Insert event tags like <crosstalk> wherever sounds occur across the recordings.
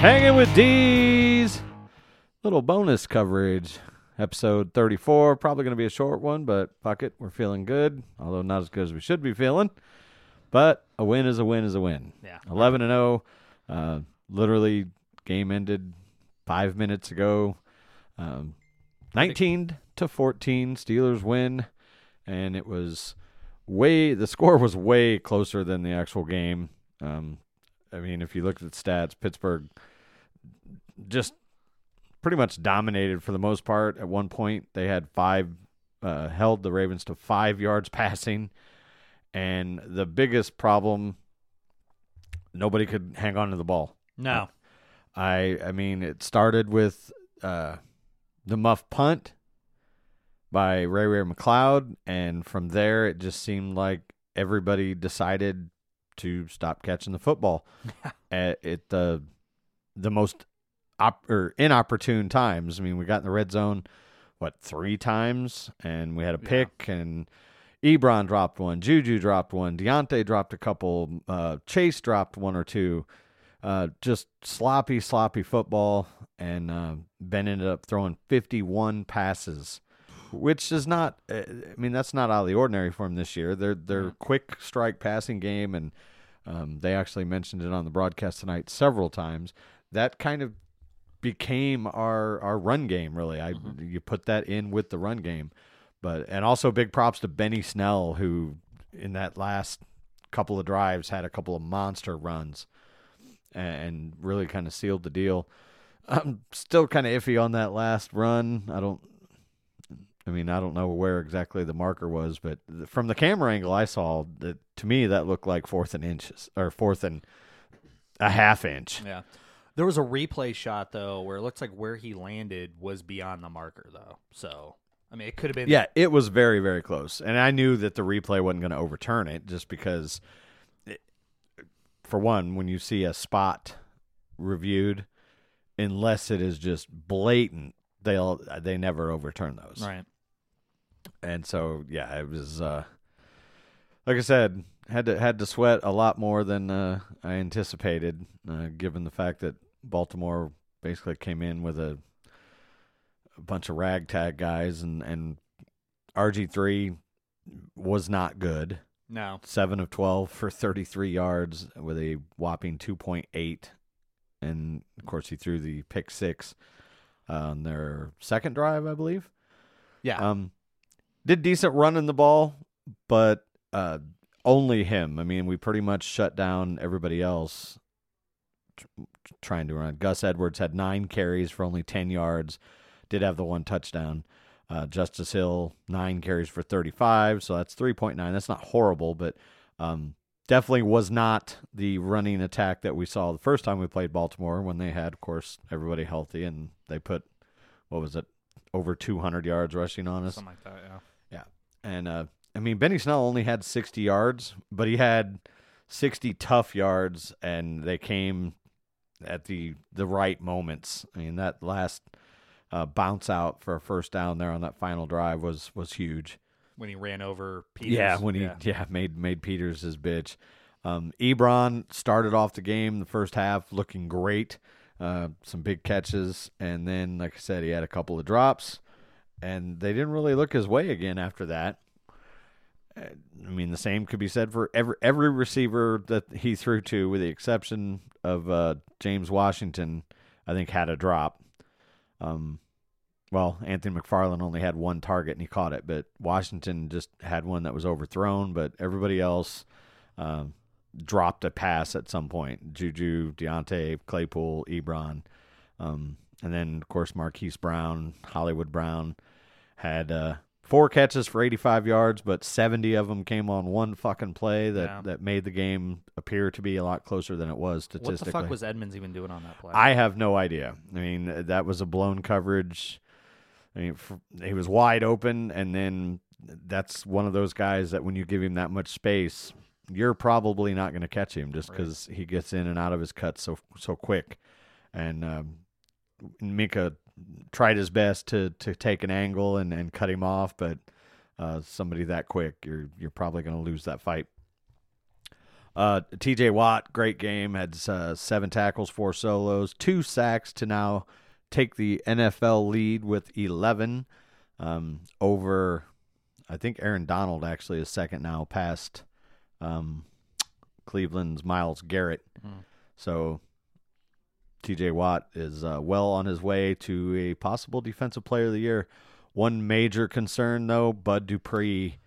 Hanging with D's. Little bonus coverage. Episode 34. Probably going to be a short one, but fuck it. We're feeling good. Although not as good as we should be feeling. But a win is a win is a win. Yeah. 11 and 0. Uh, literally, game ended five minutes ago. Um, 19 to 14. Steelers win. And it was way, the score was way closer than the actual game. Um, I mean, if you look at the stats, Pittsburgh just pretty much dominated for the most part. At one point, they had five, uh, held the Ravens to five yards <laughs> passing. And the biggest problem, nobody could hang on to the ball. No. I I mean, it started with uh, the muff punt by Ray Ray McCloud, and from there, it just seemed like everybody decided to stop catching the football <laughs> at, at the the most op, or inopportune times. I mean, we got in the red zone what three times, and we had a pick, and Ebron dropped one, Juju dropped one, Diontae dropped a couple, uh, Chase dropped one or two. Uh, just sloppy, sloppy football, and uh, Ben ended up throwing 51 passes, which is not. uh, I mean, that's not out of the ordinary for him this year. They're they're quick strike passing game, and um, they actually mentioned it on the broadcast tonight several times. That kind of became our our run game. Really, I mm-hmm. you put that in with the run game, but and also big props to Benny Snell who in that last couple of drives had a couple of monster runs and really kind of sealed the deal. I'm still kind of iffy on that last run. I don't. I mean, I don't know where exactly the marker was, but from the camera angle I saw, that to me that looked like fourth and inches or fourth and a half inch. Yeah. There was a replay shot though where it looks like where he landed was beyond the marker though. So I mean, it could have been. Yeah, it was very, very close, and I knew that the replay wasn't going to overturn it, just because, it, for one, when you see a spot reviewed, unless it is just blatant, they'll they never overturn those. Right. And so, yeah, it was uh, like I said, had to had to sweat a lot more than uh, I anticipated, uh, given the fact that Baltimore basically came in with a, a bunch of ragtag guys, and and RG three was not good. No. Seven of twelve for thirty three yards with a whopping two point eight, and of course he threw the pick six on their second drive, I believe. Yeah. Um, did decent running the ball, but uh, only him. I mean, we pretty much shut down everybody else trying to run. Gus Edwards had nine carries for only ten yards. Did have the one touchdown. Uh, Justice Hill nine carries for thirty-five, so that's three point nine. That's not horrible, but um, definitely was not the running attack that we saw the first time we played Baltimore when they had, of course, everybody healthy and they put what was it over two hundred yards rushing on us. Something like that. Yeah. Yeah. And uh I mean Benny Snell only had 60 yards, but he had 60 tough yards and they came at the the right moments. I mean that last uh, bounce out for a first down there on that final drive was was huge. When he ran over Peters. Yeah, when he yeah, made made Peters his bitch. Um, Ebron started off the game the first half looking great, uh, some big catches, and then like I said, he had a couple of drops, and they didn't really look his way again after that. Uh, I mean, the same could be said for every every receiver that he threw to, with the exception of uh, James Washington. I think had a drop. Um, well, Anthony McFarland only had one target and he caught it, but Washington just had one that was overthrown. But everybody else um, dropped a pass at some point. Juju, Diontae, Claypool, Ebron, um, and then of course Marquise Brown, Hollywood Brown had uh, four catches for 85 yards, but 70 of them came on one fucking play that Yeah. that made the game appear to be a lot closer than it was statistically. What the fuck was Edmunds even doing on that play? I have no idea. I mean, that was a blown coverage. I mean, he was wide open, and then that's one of those guys that when you give him that much space, you're probably not going to catch him just Right. because he gets in and out of his cuts so so quick. And um, Minkah tried his best to to take an angle and, and cut him off, but uh, somebody that quick, you're you're probably going to lose that fight. Uh, T.J. Watt, great game, had uh, seven tackles, four solos, two sacks to now take the NFL lead with eleven um, over. I think Aaron Donald actually is second now, past um, Cleveland's Myles Garrett. Hmm. So T.J. Watt is uh, well on his way to a possible Defensive Player of the Year. One major concern, though, Bud Dupree.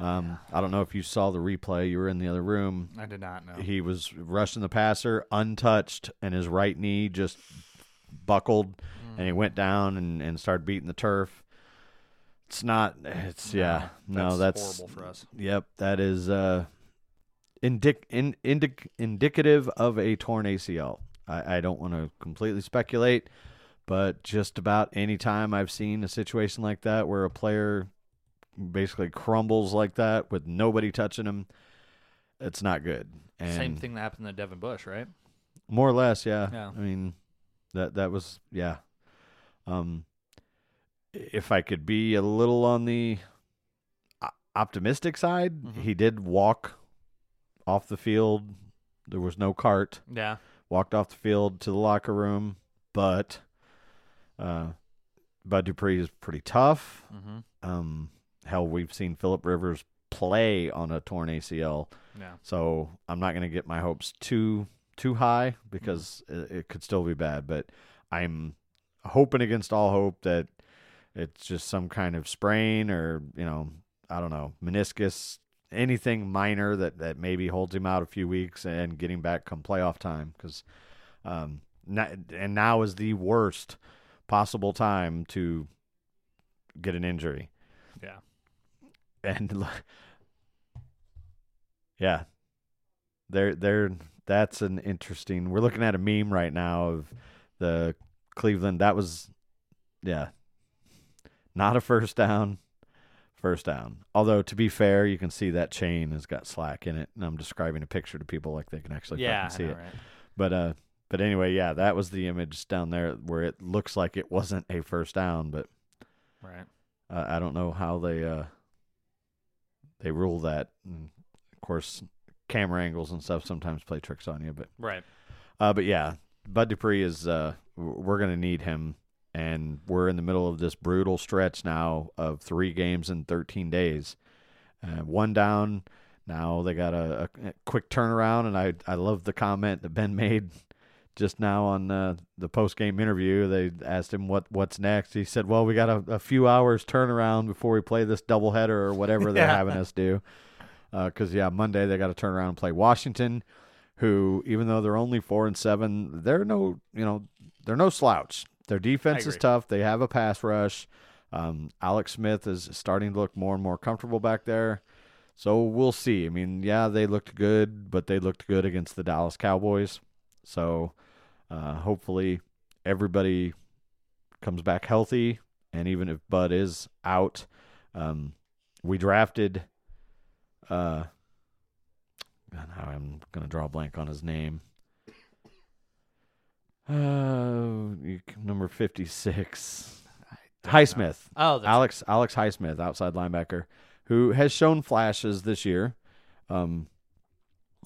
Um, I don't know if you saw the replay. You were in the other room. I did not know. He was rushing the passer untouched, and his right knee just buckled, and he went down and, and started beating the turf. It's not. It's yeah. No, that's, horrible for us. Yep, that is uh, indic- in, indic- indicative of a torn ACL. I, I don't want to completely speculate, but just about any time I've seen a situation like that where a player basically crumbles like that with nobody touching him, it's not good. And Same thing that happened to Devin Bush, right? more or less, yeah. Yeah. I mean, that that was yeah. Um, if I could be a little on the optimistic side, Mhm. he did walk off the field. There was no cart. Yeah. Walked off the field to the locker room, but uh, Bud Dupree is pretty tough. Mm-hmm. Um, hell, we've seen Philip Rivers play on a torn ACL. Yeah. So I'm not going to get my hopes too too high because it, it could still be bad. But I'm hoping against all hope that it's just some kind of sprain or you know I don't know meniscus, anything minor that that maybe holds him out a few weeks and getting back come playoff time because um not, and now is the worst possible time to get an injury. Yeah. and <laughs> yeah. They're they're that's an interesting we're looking at a meme right now of the cleveland that was yeah. Not a first down first down although to be fair you can see that chain has got slack in it and i'm describing a picture to people like they can actually yeah. fucking see know, it right? but uh but anyway yeah that was the image down there where it looks like it wasn't a first down but Right. uh, I don't know how they uh they rule that. And of course, camera angles and stuff sometimes play tricks on you, but Right. uh, but yeah, Bud Dupree is uh we're gonna need him, and we're in the middle of this brutal stretch now of three games in 13 days. Uh, one down. Now they got a, a quick turnaround, and I I love the comment that Ben made just now on uh, the post game interview. They asked him what what's next. He said, "Well, we got a, a few hours turnaround before we play this doubleheader or whatever they're having us do." Because yeah, Monday they got to turn around and play Washington, who even though they're only four and seven, they're no you know they're no slouch. Their defense is tough. They have a pass rush. Um, Alex Smith is starting to look more and more comfortable back there. So we'll see. I mean, yeah, they looked good, but they looked good against the Dallas Cowboys. So uh, hopefully everybody comes back healthy. And even if Bud is out, um, we drafted. Uh, now I'm going to draw a blank on his name. Uh, number 56. Highsmith. Oh, that's Alex Alex Highsmith, outside linebacker, who has shown flashes this year. Um,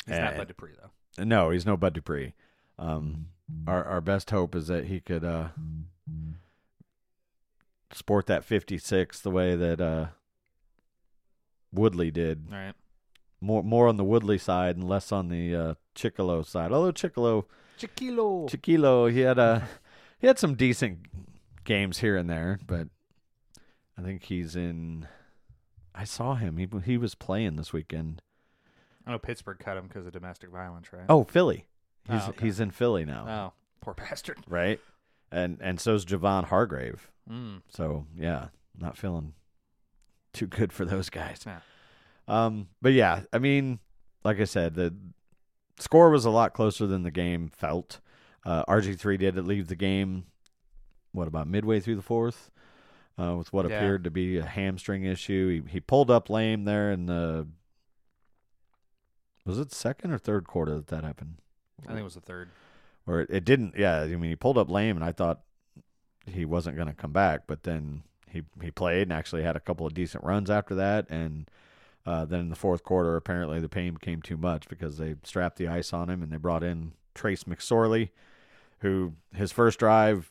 He's not Bud Dupree though. no, he's no Bud Dupree. Um, our our best hope is that he could uh, sport that 56 the way that uh, Woodley did. All right. More more on the Woodley side and less on the uh, Chickillo side. Although Chickillo Chickillo. Chickillo, he had a he had some decent games here and there, but I think he's in. I saw him. He he was playing this weekend. I know Pittsburgh cut him because of domestic violence, right? Oh, Philly. He's Oh, okay. he's in Philly now, Oh, poor bastard. right? And and so's Javon Hargrave. Mm. So yeah, not feeling too good for those guys. Yeah. Um, but yeah, I mean, like I said, the score was a lot closer than the game felt. Uh, RG three did leave the game. What about midway through the fourth? Uh, with what Yeah. appeared to be a hamstring issue, he he pulled up lame there in the. Was it second or third quarter that that happened? I think it was the third. or it, it didn't. Yeah, I mean, he pulled up lame, and I thought he wasn't going to come back, but then he he played and actually had a couple of decent runs after that, and uh, then in the fourth quarter, apparently the pain became too much because they strapped the ice on him and they brought in Trace McSorley, who his first drive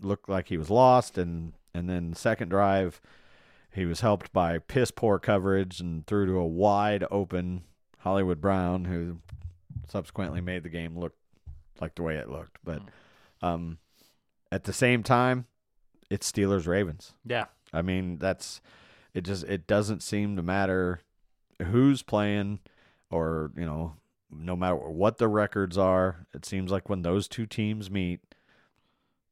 looked like he was lost, and and then the second drive. He was helped by piss poor coverage and threw to a wide open Hollywood Brown, who subsequently made the game look like the way it looked. But um, at the same time, it's Steelers Ravens. Yeah. I mean, that's it. Just it doesn't seem to matter who's playing, or you know, no matter what the records are. It seems like when those two teams meet,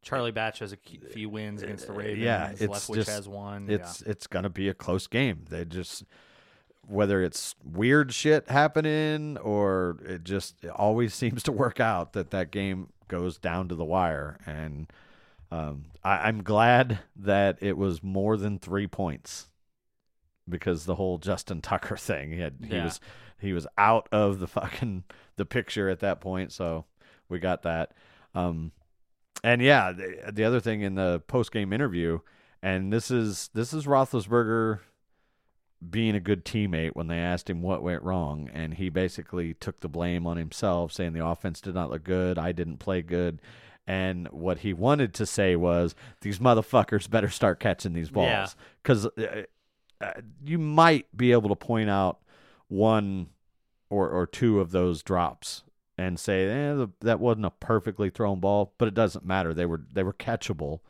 Charlie Batch has a few wins against the Ravens. Uh, yeah, it's Leftwich just- has one. it's it's gonna be a close game. They just whether it's weird shit happening or it just it always <laughs> seems to work out that that game goes down to the wire and um, I, I'm glad that it was more than three points because the whole Justin Tucker thing he had he Yeah. was he was out of the <laughs> fucking the picture at that point so we got that. Um, and yeah the, the other thing in the post game interview and this is this is Roethlisberger being a good teammate when they asked him what went wrong, and he basically took the blame on himself, saying the offense did not look good, I didn't play good, and what he wanted to say was these motherfuckers better start catching these balls. Because uh, uh, you might be able to point out one or or two of those drops and say eh, the, that wasn't a perfectly thrown ball, but it doesn't matter. They were they were catchable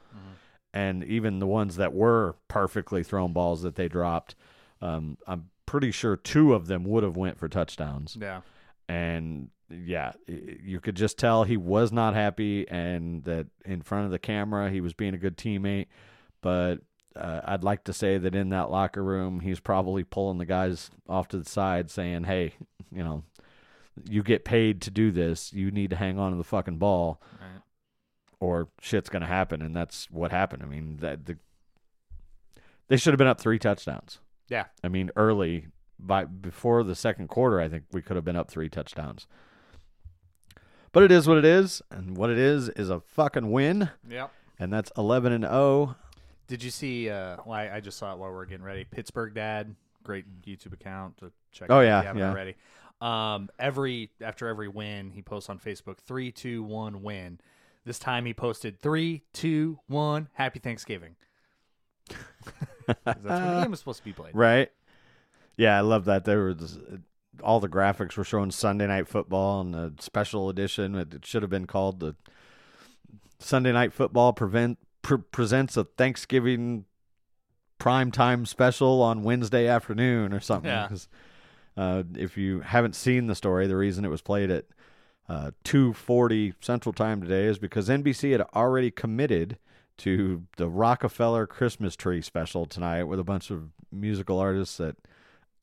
and even the ones that were perfectly thrown balls that they dropped, um, I'm pretty sure two of them would have went for touchdowns. yeah. And yeah, you could just tell he was not happy, and that in front of the camera he was being a good teammate. But uh, I'd like to say that in that locker room, he's probably pulling the guys off to the side, saying, "Hey, you know." You get paid to do this. You need to hang on to the fucking ball Right. or shit's going to happen, and that's what happened. I mean, that the they should have been up three touchdowns. Yeah. I mean, early by before the second quarter, I think we could have been up three touchdowns. But it is what it is, and what it is is a fucking win, Yep. and that's eleven and oh. Did you see? Uh, well, I, I just saw it while we are getting ready. Pittsburgh Dad, great YouTube account to check. Oh, out yeah, if you haven't yeah. already. Um, every after every win, he posts on Facebook three, two, one, win. This time he posted three, two, one, Happy Thanksgiving. That's when the game was supposed to be played. <laughs> Right? Yeah, I love that. There was all the graphics were showing Sunday Night Football and the special edition. It, it should have been called the Sunday Night Football prevent pre- presents a Thanksgiving prime time special on Wednesday afternoon or something. Yeah. uh, if you haven't seen the story, the reason it was played at uh, 2:40 Central Time today is because NBC had already committed to the Rockefeller Christmas tree special tonight with a bunch of musical artists that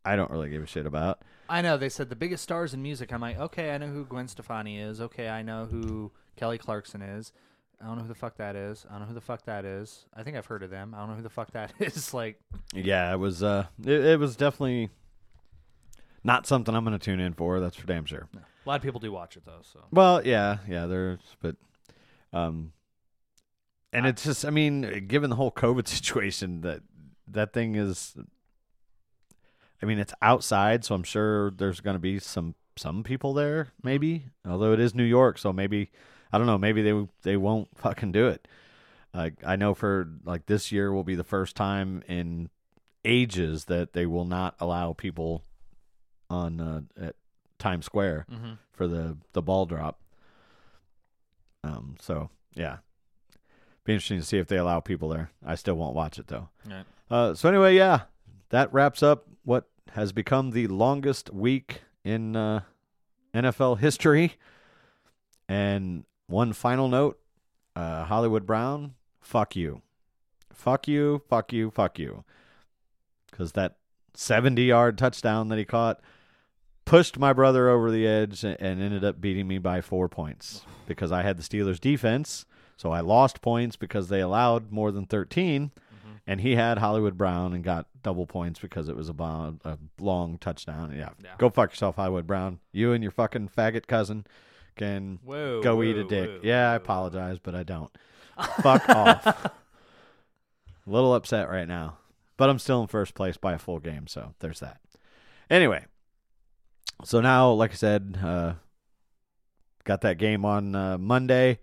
I don't really give a shit about. I know they said the biggest stars in music. I'm like, okay, I know who Gwen Stefani is. Okay, I know who Kelly Clarkson is. I don't know who the fuck that is. I don't know who the fuck that is. I think I've heard of them. I don't know who the fuck that <laughs> is. Like, Yeah, it was uh it, it was definitely not something I'm going to tune in for, that's for damn sure. a lot of people do watch it though. So Well, yeah, yeah, there's but um and it's just I mean, given the whole COVID <laughs> situation that that thing is I mean, it's outside, so I'm sure there's going to be some some people there maybe, although it is New York, so maybe I don't know, maybe they they won't <laughs> fucking do it. Like I know for like this year will be the first time in ages that they will not allow people on uh, at Times Square mm-hmm. for the the ball drop. Um. So yeah, Be interesting to see if they allow people there. I still won't watch it though. Right. Uh, so anyway, yeah, that wraps up what has become the longest week in uh, NFL history. And one final note, uh, Hollywood Brown, fuck you, fuck you, fuck you, fuck you, because that seventy-yard touchdown that he caught pushed my brother over the edge and ended up beating me by four points because I had the Steelers defense. So I lost points because they allowed more than 13 and he had Hollywood Brown and got double points because it was a, bon- a long touchdown. Yeah. Yeah. Go fuck yourself, Hollywood Brown. You and your fucking faggot cousin can Whoa. go whoa, eat a dick. whoa, yeah, I apologize, but I don't. <laughs> fuck off. A little upset right now, but I'm still in first place by a full game, so there's that. Anyway, so now, like I said, uh, got that game on uh, Monday.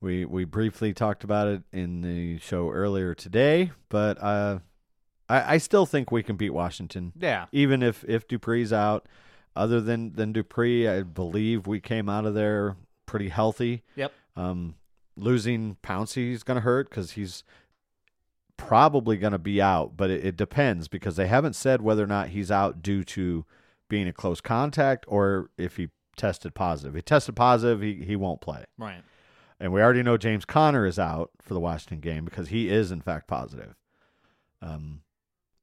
We we briefly talked about it in the show earlier today, but uh, I, I still think we can beat Washington, Yeah. even if if Dupree's out. Other than than Dupree, I believe we came out of there pretty healthy. Yep. Um, losing Pouncey is going to hurt because he's probably going to be out, but it, it depends because they haven't said whether or not he's out due to being a close contact or if he tested positive. If he tested positive, he, he won't play. Right. And we already know James Conner is out for the Washington game because he is in fact positive. Um,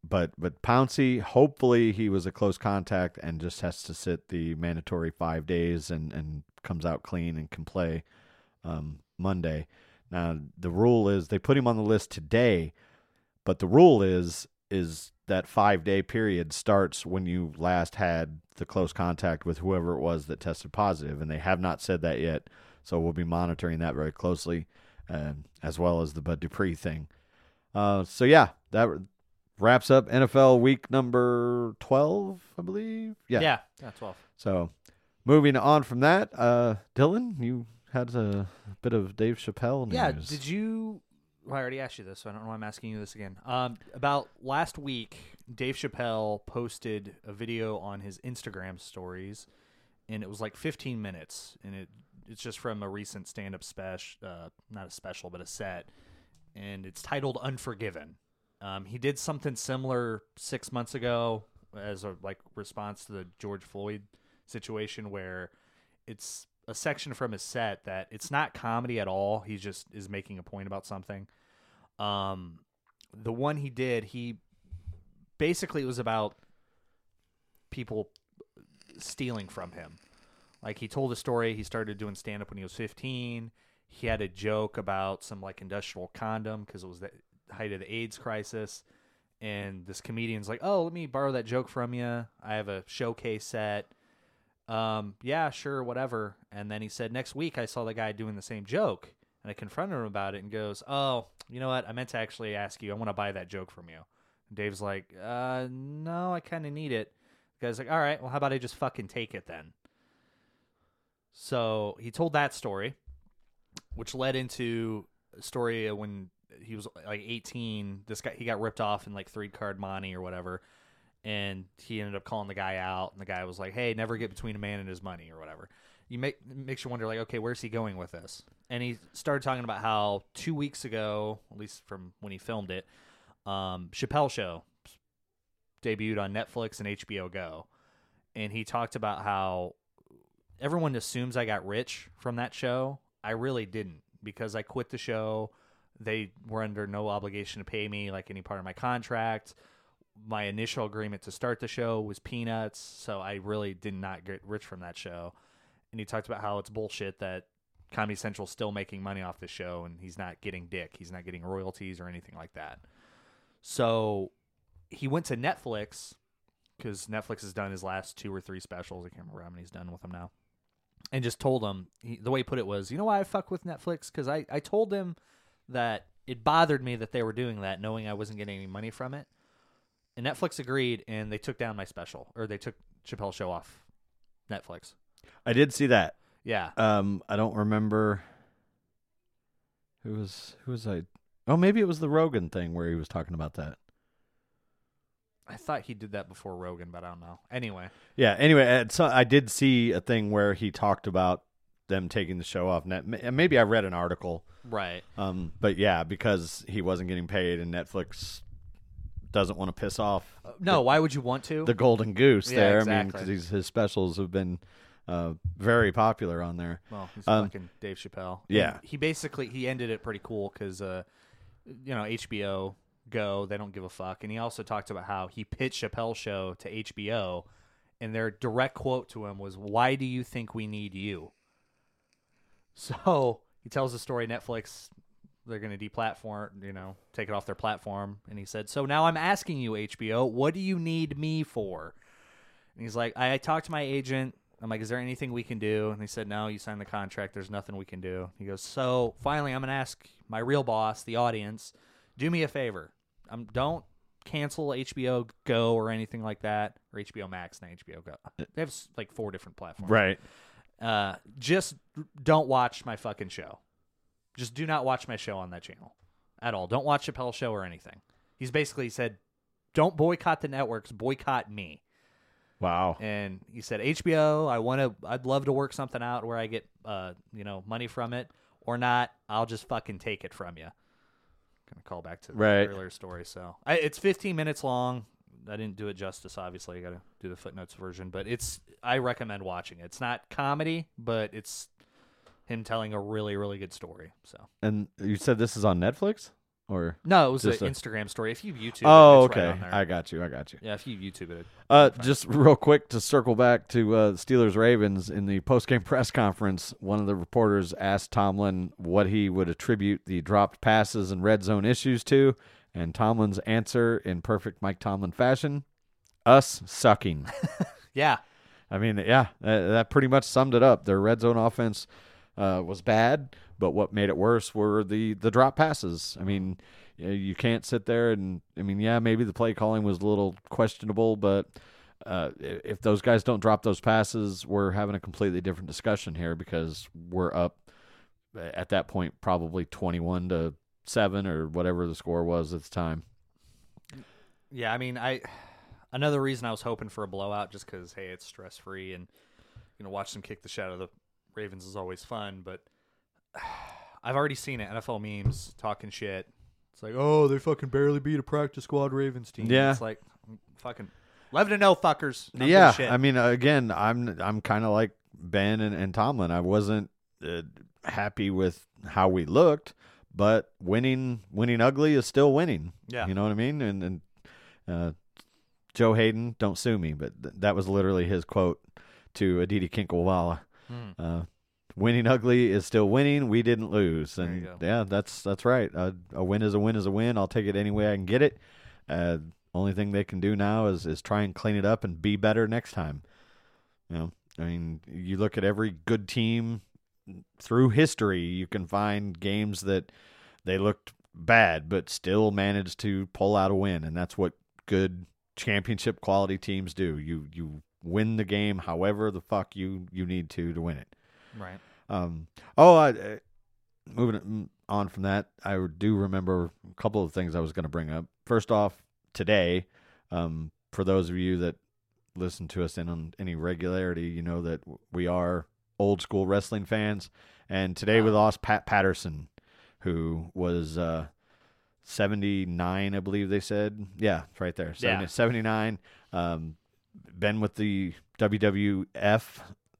but but Pouncey, hopefully he was a close contact and just has to sit the mandatory five days and and comes out clean and can play um, Monday. Now the rule is they put him on the list today, but the rule is is that five day period starts when you last had the close contact with whoever it was that tested positive, and they have not said that yet. So we'll be monitoring that very closely, um, as well as the Bud Dupree thing. Uh, so yeah, that wraps up NFL week number twelve, I believe. Yeah. Yeah. Yeah. Twelve. So moving on from that, uh, Dylan, you had a bit of Dave Chappelle news. Yeah. Did you? Well, I already asked you this, so I don't know why I'm asking you this again. Um, about last week, Dave Chappelle posted a video on his Instagram stories, and it was like 15 minutes, and it it's just from a recent stand-up special, uh, not a special, but a set, and it's titled "Unforgiven." Um, he did something similar six months ago as a like response to the George Floyd situation, where it's a section from his set that it's not comedy at all. He just is making a point about something. Um, the one he did, he basically it was about people stealing from him. Like he told a story. He started doing stand up when he was 15. He had a joke about some like industrial condom because it was the height of the AIDS crisis. And this comedian's like, "Oh, let me borrow that joke from you. I have a showcase set." Um, yeah, sure, whatever. And then he said, "Next week, I saw the guy doing the same joke, and I confronted him about it, and goes, "Oh, you know what? I meant to actually ask you. I want to buy that joke from you." And Dave's like, "Uh, no, I kind of need it." The guy's like, "All right, well, how about I just fucking take it then?" So he told that story, which led into a story when he was like 18. This guy he got ripped off in like three card money or whatever, and he ended up calling the guy out. And the guy was like, "Hey, never get between a man and his money or whatever." You make makes you wonder like, okay, where's he going with this? And he started talking about how two weeks ago, at least from when he filmed it, um, Chappelle Show debuted on Netflix and HBO Go, and he talked about how everyone assumes I got rich from that show. I really didn't because I quit the show. They were under no obligation to pay me like any part of my contract. My initial agreement to start the show was peanuts, so I really did not get rich from that show. And he talked about how it's bullshit that Comedy Central's still making money off the show and he's not getting dick. He's not getting royalties or anything like that. So he went to Netflix because Netflix has done his last two or three specials. I can't remember how many he's done with them now. And just told him he, the way he put it was, you know why I fuck with Netflix? Because I, I told them that it bothered me that they were doing that, knowing I wasn't getting any money from it. And Netflix agreed, and they took down my special, or they took Chappelle Show off Netflix. I did see that. Yeah, Um, I don't remember who was who was I. Oh, maybe it was the Rogan thing where he was talking about that. I thought he did that before Rogan, but I don't know. Anyway, Yeah. Anyway, so I did see a thing where he talked about them taking the show off net. Maybe I read an article, Right. um, but yeah, because he wasn't getting paid and Netflix doesn't want to piss off No, why would you want to? the golden goose Yeah, there. I mean, because his specials have been uh, very popular on there. Well, he's Um, fucking Dave Chappelle. yeah. And he basically he ended it pretty cool because uh, you know HBO Go they don't give a fuck, and he also talked about how he pitched Chappelle show to HBO, and their direct quote to him was, "Why do you think we need you?" So he tells the story. Netflix they're going to deplatform, you know, take it off their platform, and he said, "So now I'm asking you, HBO, what do you need me for?" And he's like, I, I talked to my agent. I'm like, is there anything we can do? And they said, no, you signed the contract. There's nothing we can do. He goes, so finally, I'm going to ask my real boss, the audience, do me a favor. Um, don't cancel HBO Go or anything like that, or HBO Max, and HBO Go. They have like four different platforms. Right. Uh, just don't watch my fucking show. Just do not watch my show on that channel at all. Don't watch Chappelle's show or anything. He's basically said, don't boycott the networks, boycott me Wow. and he said HBO. I want to. I'd love to work something out where I get, uh, you know, money from it or not. I'll just fucking take it from you. Gonna call back to the Right. earlier story. So I, it's 15 minutes long. I didn't do it justice. Obviously, I got to do the footnotes version, but it's. I recommend watching it. It's not comedy, but it's him telling a really, really good story. So And you said this is on Netflix, or no, it was an a- Instagram story. If you YouTube, oh, it, it's right okay, there. I got you. I got you. yeah, if you YouTube it, Uh, just real quick to circle back to uh, Steelers Ravens in the post game <laughs> press conference, one of the reporters asked Tomlin what he would attribute the dropped passes and red zone issues to, and Tomlin's answer in perfect Mike Tomlin fashion: us sucking. <laughs> yeah, I mean, yeah, that, that pretty much summed it up. Their red zone offense uh, was bad, but what made it worse were the the drop passes. I mean, you, can't sit there and I mean, yeah, maybe the play calling was a little questionable, but uh, if those guys don't drop those passes, we're having a completely different discussion here because we're up at that point probably twenty one to seven or whatever the score was at the time. Yeah, I mean, I another reason I was hoping for a blowout just because hey, it's stress free and you know watch them kick the shit out of the Ravens is always fun. But <sighs> I've already seen it. NFL memes talking shit. It's like, oh, they fucking barely beat a practice squad Ravens team. Yeah. it's like fucking love to know, fuckers. Don't yeah. I mean, again, I'm I'm kind of like Ben and, and Tomlin. I wasn't uh, happy with how we looked, but winning winning ugly is still winning. Yeah. you know what I mean. And and uh, Joe Haden, don't sue me, but th- that was literally his quote to Aditi Kinkhabwala. Hmm. Uh, winning ugly is still winning. We didn't lose, and yeah, that's that's right. Uh, a win is a win is a win. I'll take it any way I can get it. Uh, only thing they can do now is is try and clean it up and be better next time. You know, I mean, you look at every good team through history, you can find games that they looked bad but still managed to pull out a win, and that's what good championship quality teams do. You you win the game however the fuck you you need to to win it. right. Um, oh, I, uh, moving on from that, I do remember a couple of things I was going to bring up. First off, today, um, for those of you that listen to us in on any regularity, you know that we are old school wrestling fans. And today we lost Pat Patterson, who was uh, 79, I believe they said. Yeah, it's right there. 70, Yeah. 79. Um, been with the WWF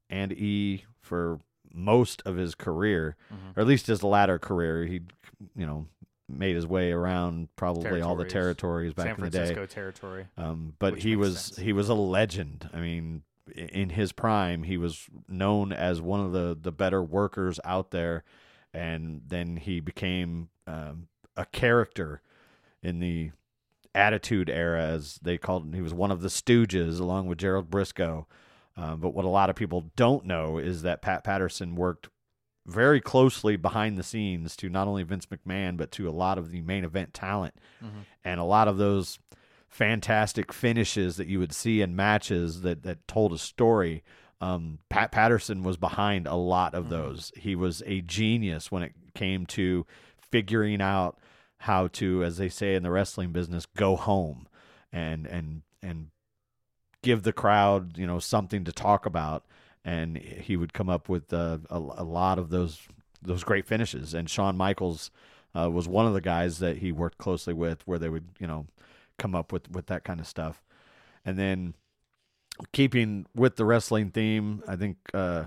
and E for most of his career, Mhm. or at least his latter career. He, you know, made his way around probably all the territories back San in the day. Francisco territory. Um, but he was sense. he was a legend. I mean, in his prime, he was known as one of the the better workers out there, and then he became um, a character in the Attitude Era, as they called him. He was one of the Stooges, along with Gerald Brisco. Um, but what a lot of people don't know is that Pat Patterson worked very closely behind the scenes to not only Vince McMahon but to a lot of the main event talent, Mhm. and a lot of those fantastic finishes that you would see in matches that that told a story. Um, Pat Patterson was behind a lot of those. He was a genius when it came to figuring out how to, as they say in the wrestling business, go home and and and give the crowd you know something to talk about and he would come up with uh, a, a lot of those those great finishes. And Shawn Michaels uh, was one of the guys that he worked closely with, where they would you know come up with with that kind of stuff. And then keeping with the wrestling theme, I think uh,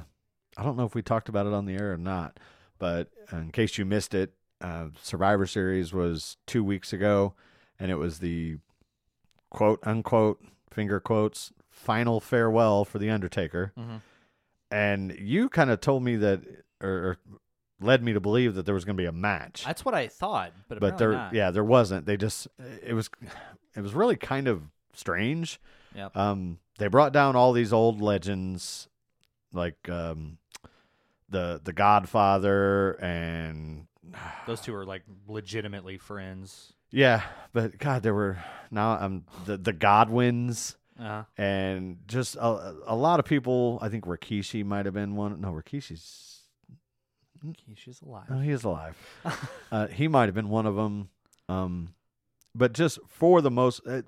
I don't know if we talked about it on the air or not, but in case you missed it, uh, Survivor Series was two weeks ago, and it was the quote unquote finger quotes final farewell for the Undertaker. Mhm. And you kind of told me that, or, or led me to believe that there was going to be a match, That's what I thought, but but there, not. yeah, there wasn't. They just, it was, it was really kind of strange. Yeah. Um, they brought down all these old legends, like um, the the Godfather and <sighs> Those two are like legitimately friends. yeah, but God, there were now um the the Godwinns Uh, and just a, a lot of people. I think Rikishi might have been one. No, Rikishi's she's alive. oh, he is alive. <laughs> uh, he might have been one of them. Um, but just for the most, uh,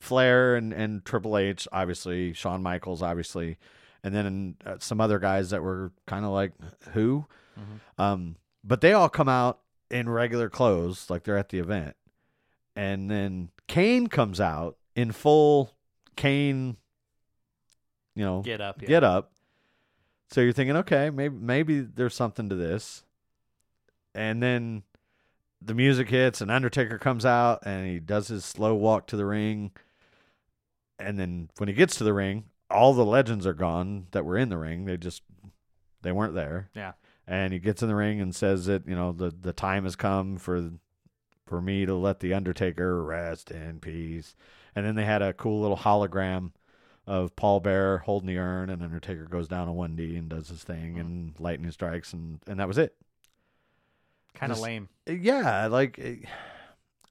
Flair and and Triple H, obviously Shawn Michaels, obviously, and then uh, some other guys that were kind of like who. Mhm. Um, but they all come out in regular clothes, like they're at the event, and then Kane comes out in full Kane. You know, Get up. Yeah. get up. So you're thinking, okay, maybe maybe there's something to this. And then the music hits and Undertaker comes out and he does his slow walk to the ring. And then when he gets to the ring, all the legends are gone that were in the ring. They just they weren't there. Yeah. And he gets in the ring and says that, you know, the the time has come for for me to let the Undertaker rest in peace. And then they had a cool little hologram of Paul Bearer holding the urn, and Undertaker goes down on one knee and does his thing, mm-hmm. and lightning strikes, and and that was it. Kind of lame. Yeah, like eh,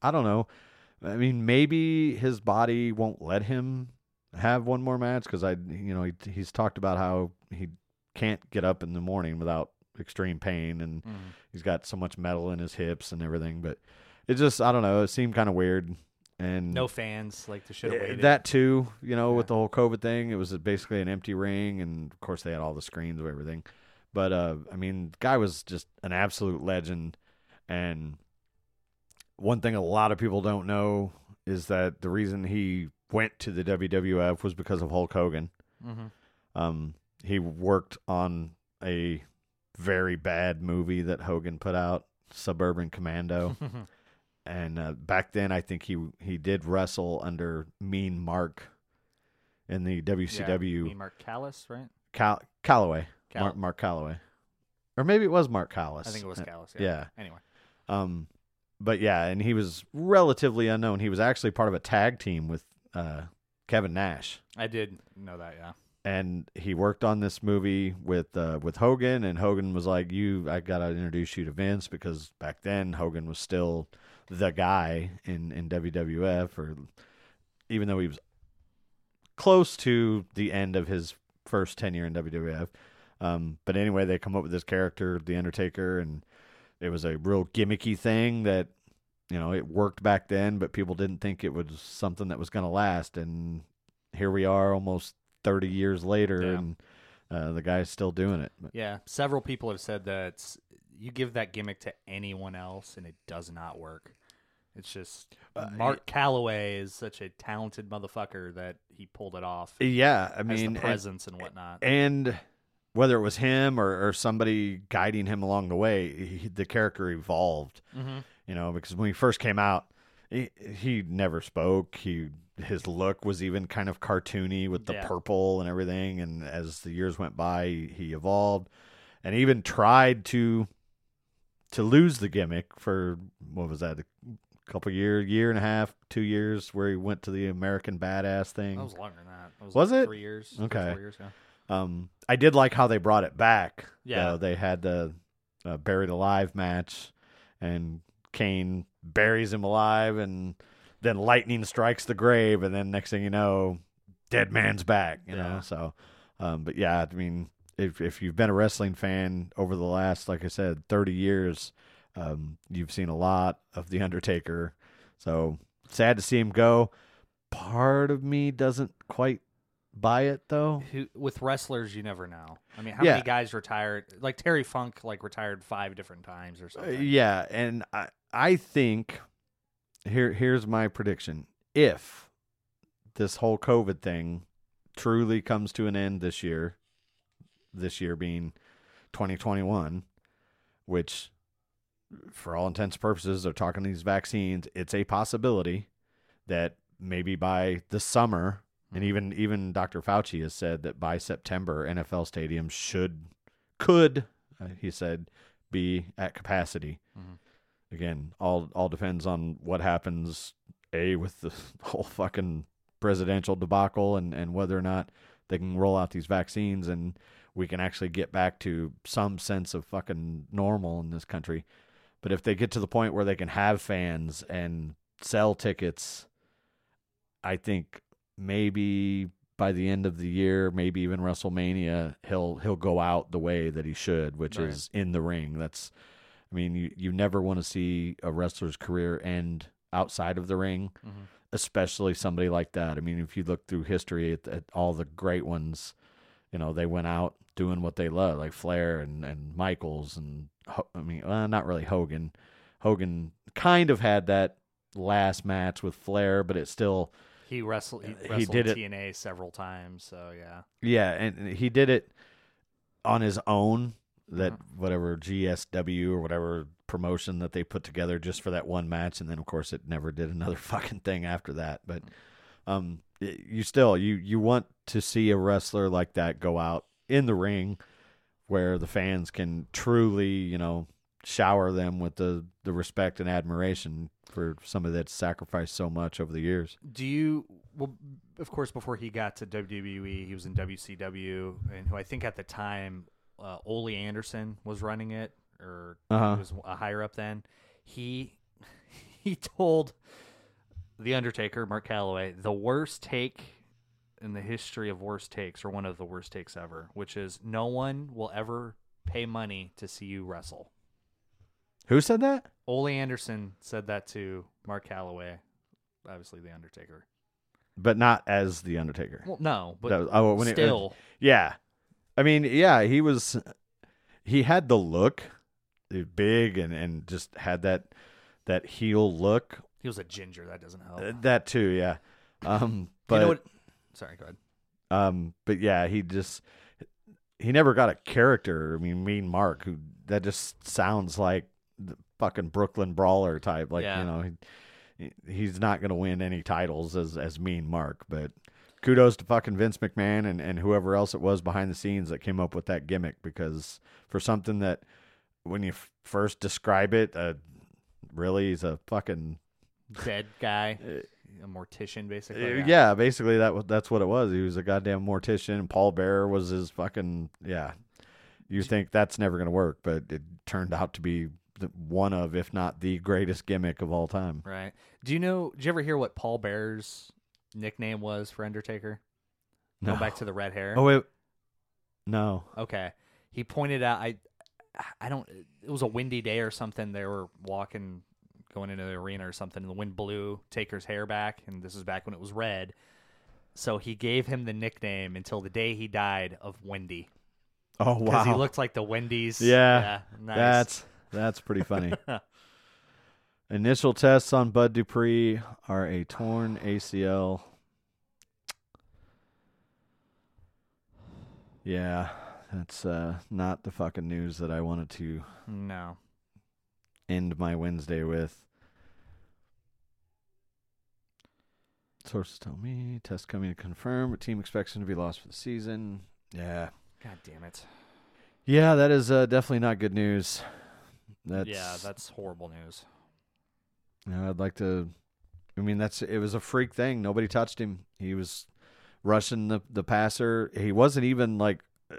I don't know. I mean, maybe his body won't let him have one more match because I, you know, he, he's talked about how he can't get up in the morning without extreme pain, and Mhm. he's got so much metal in his hips and everything. But it just, I don't know. It seemed kind of weird, and No fans. Like should have Eh. That too, you know, with the whole COVID thing, it was basically an empty ring, and of course they had all the screens of everything. But uh, I mean, the guy was just an absolute legend, and one thing a lot of people don't know is that the reason he went to the WWF was because of Hulk Hogan. Mhm. Um, he worked on a very bad movie that Hogan put out, Suburban Commando. <laughs> and uh, back then I think he he did wrestle under Mean Mark in the Yeah, WCW me, Mark Callous, right? Cal- Calloway Cal- Mark, Mark Calloway or maybe it was Mark Callous I think it was Callous. yeah. Anyway. um but yeah and he was relatively unknown he was actually part of a tag team with uh Kevin Nash I did know that, yeah. and he worked on this movie with uh, with Hogan, and Hogan was like, "You, I gotta introduce you to Vince because back then Hogan was still the guy in in WWF, or even though he was close to the end of his first tenure in WWF. Um, but anyway, they come up with this character, the Undertaker, and it was a real gimmicky thing that you know it worked back then, but people didn't think it was something that was going to last, and here we are almost 30 years later Yeah. and uh, the guy's still doing it But- Yeah. Several people have said that you give that gimmick to anyone else and it does not work. It's just Uh, Mark Calloway is such a talented motherfucker that he pulled it off. yeah i mean the and, presence and, whatnot. and whether it was him or, or somebody guiding him along the way he, the character evolved mm-hmm. you know because when he first came out he, he never spoke he his look was even kind of cartoony with the Yeah. purple and everything and as the years went by he, evolved and even tried to to lose the gimmick for what was that a couple year year and a half two years where he went to the american badass thing That was longer than that. That was, Was like it? Three years. Okay. Four years, yeah. Um, I did like how they brought it back. Yeah. though. they had the uh, buried alive match, and Kane buries him alive, and then lightning strikes the grave, and then next thing you know, dead man's back. You know, Yeah. so. Um, but yeah, I mean, if if you've been a wrestling fan over the last, like I said, thirty years, um, you've seen a lot of the Undertaker. So sad to see him go. Part of me doesn't quite by it though. Who, with wrestlers, you never know. I mean, how Yeah. many guys retired? Like Terry Funk, like retired five different times or Uh, something. yeah, and I I think here here's my prediction. If this whole COVID thing truly comes to an end this year, this year being 2021, which for all intents and purposes they're talking these vaccines, it's a possibility that maybe by the summer and even even Dr. Fauci has said that by September NFL stadiums should could uh, he said be at capacity. Mhm. Again, all all depends on what happens a with the <laughs> whole fucking presidential debacle and and whether or not they can roll out these vaccines and we can actually get back to some sense of fucking normal in this country. But if they get to the point where they can have fans and sell tickets, I think maybe by the end of the year, maybe even WrestleMania, he'll he'll go out the way that he should, which Right. is in the ring. That's I mean, you, you never want to see a wrestler's career end outside of the ring, Mhm. especially somebody like that. I mean, if you look through history at, at all the great ones, you know, they went out doing what they love, like Flair and, and Michaels and I mean, well, not really Hogan. Hogan kind of had that last match with Flair, but it still He wrestled. He, He did in it- TNA several times. So yeah. Yeah, and he did it on his own. That Mhm. whatever GSW or whatever promotion that they put together just for that one match, and then of course it never did another <laughs> fucking thing after that. But um, y- you still you you want to see a wrestler like that go out in the ring where the fans can truly you know shower them with the the respect and admiration for somebody that's sacrificed so much over the years. Do you? Well, of course, before he got to WWE, he was in WCW, and who I think at the time, uh, Ole Anderson was running it, or Uh-huh. he was a higher up then. He <laughs> he told the Undertaker, Mark Calaway, the worst take in the history of worst takes, or one of the worst takes ever, which is no one will ever pay money to see you wrestle. Who said that? Ole Anderson said that to Mark Calaway, obviously the Undertaker. But not as the Undertaker. Well, no, but was- oh, when it- still, Yeah. I mean, yeah, he was he had the look, big and and just had that that heel look. he was a ginger. That doesn't help. Uh, That too, yeah. Um but you know what? Sorry, go ahead. um but yeah, he just he never got a character. I mean, Mean Mark who that just sounds like the fucking Brooklyn brawler type like, Yeah. you know, he, he's not going to win any titles as as Mean Mark, but kudos to fucking Vince McMahon and, and whoever else it was behind the scenes that came up with that gimmick because for something that when you f- first describe it, uh, really he's a fucking Dead guy, <laughs> a mortician, uh, basically. yeah. basically that was that's what it was. He was a goddamn mortician. and Paul Bearer was his fucking yeah. You think that's never going to work, but it turned out to be one of, if not the greatest gimmick of all time. Right. Do you know? Did you ever hear what Paul Bearer's nickname was for Undertaker? Go No. back to the red hair. Oh wait, no. Okay. He pointed out. I. I don't. It was a windy day or something. They were walking, going into the arena or something, and the wind blew Taker's hair back, and this is back when it was red. So he gave him the nickname until the day he died of Wendy. Oh wow! because he looked like the Wendy's. Yeah, nice. That's that's pretty funny. <laughs> Initial tests on Bud Dupree are a torn ACL. Yeah, that's uh, not the fucking news that I wanted to no. end my Wednesday with. Sources tell me test coming to confirm, team expects him to be lost for the season. Yeah, God damn it. yeah, that is uh, definitely not good news. That's yeah, that's horrible news. You know, I'd like to. I mean, that's it was a freak thing. Nobody touched him. He was rushing the the passer. He wasn't even like uh,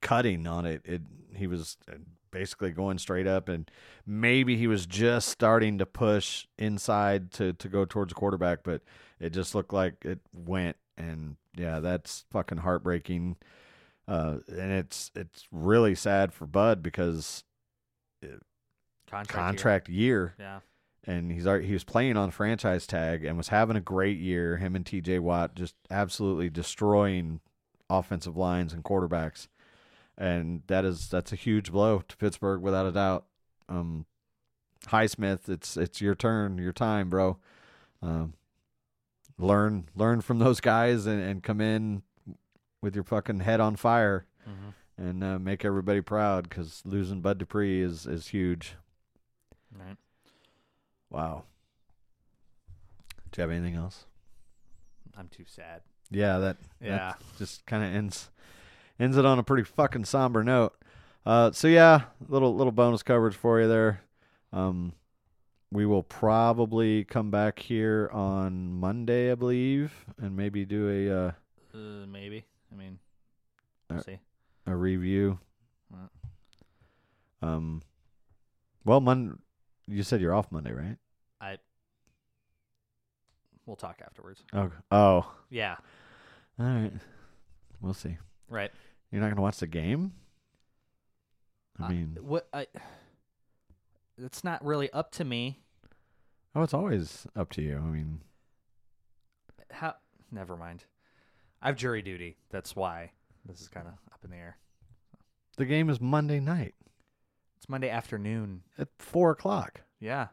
cutting on it. It he was uh, basically going straight up, and maybe he was just starting to push inside to to go towards the quarterback, but it just looked like it went. And yeah, that's fucking heartbreaking. Uh, and it's it's really sad for Bud because Contract. year. year Yeah. and he's already, he was playing on franchise tag and was having a great year. Him and T.J. Watt just absolutely destroying offensive lines and quarterbacks, and that is that's a huge blow to Pittsburgh without a doubt. Um, Highsmith, it's it's your turn, your time, bro. Um, learn learn from those guys and, and come in with your fucking head on fire Mm-hmm. and uh, make everybody proud because losing Bud Dupree is is huge. Right. Wow. Do you have anything else? I'm too sad. Yeah, that Yeah. that just kind of ends ends it on a pretty fucking somber note. Uh, so yeah, little little bonus coverage for you there. Um, we will probably come back here on Monday, I believe, and maybe do a uh, Uh, maybe. I mean, we'll Uh, see. a review. Right. Um, well, Mon, you said you're off Monday, right? I. We'll talk afterwards. Oh, oh, Yeah. all right. We'll see. Right. You're not gonna watch the game. I mean, what I. It's not really up to me. oh, it's always up to you. I mean, How? Never mind. I have jury duty. That's why this is kind of up in the air. the game is Monday night It's Monday afternoon. at four o'clock. Yeah.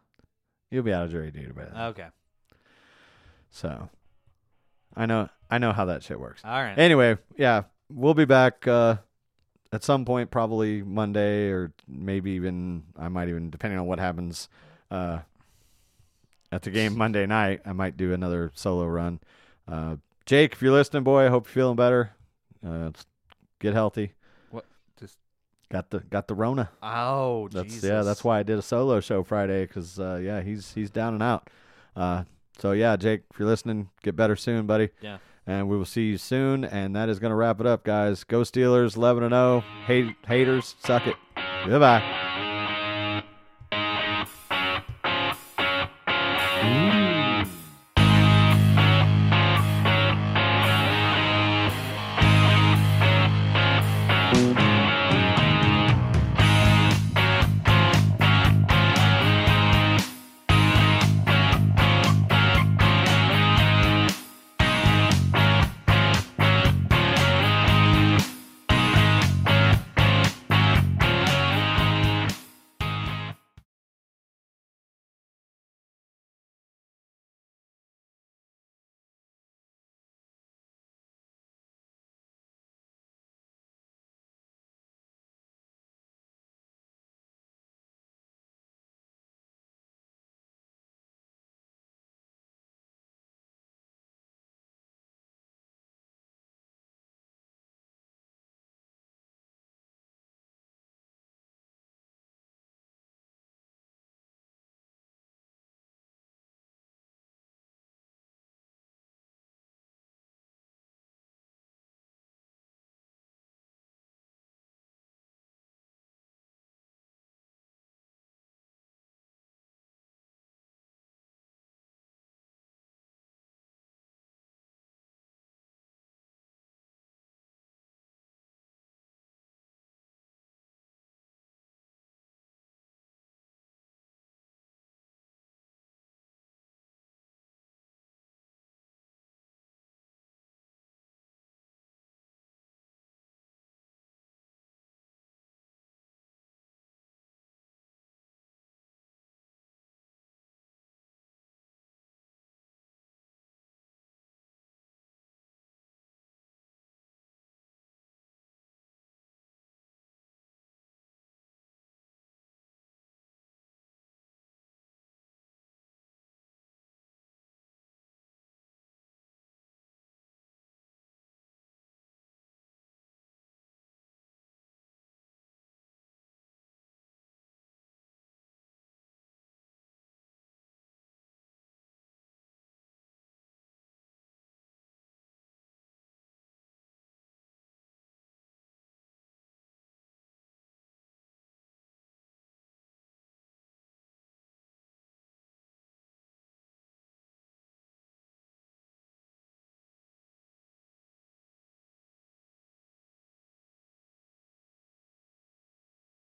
You'll be out of jury duty by then. Okay. so, I know, I know how that shit works. All right. Anyway, yeah, we'll be back uh, at some point, probably Monday or maybe even I might even, depending on what happens uh, at the game Monday night, I might do another solo run. Uh, Jake, if you're listening, boy, I hope you're feeling better. Uh, get healthy. Got the got the Rona. Oh, That's Jesus. yeah. That's why I did a solo show Friday because uh, yeah, he's he's down and out. Uh, so yeah, Jake, if you're listening, get better soon, buddy. Yeah. And we will see you soon. And that is going to wrap it up, guys. Go Steelers, eleven and zero. Hate haters, suck it. Goodbye.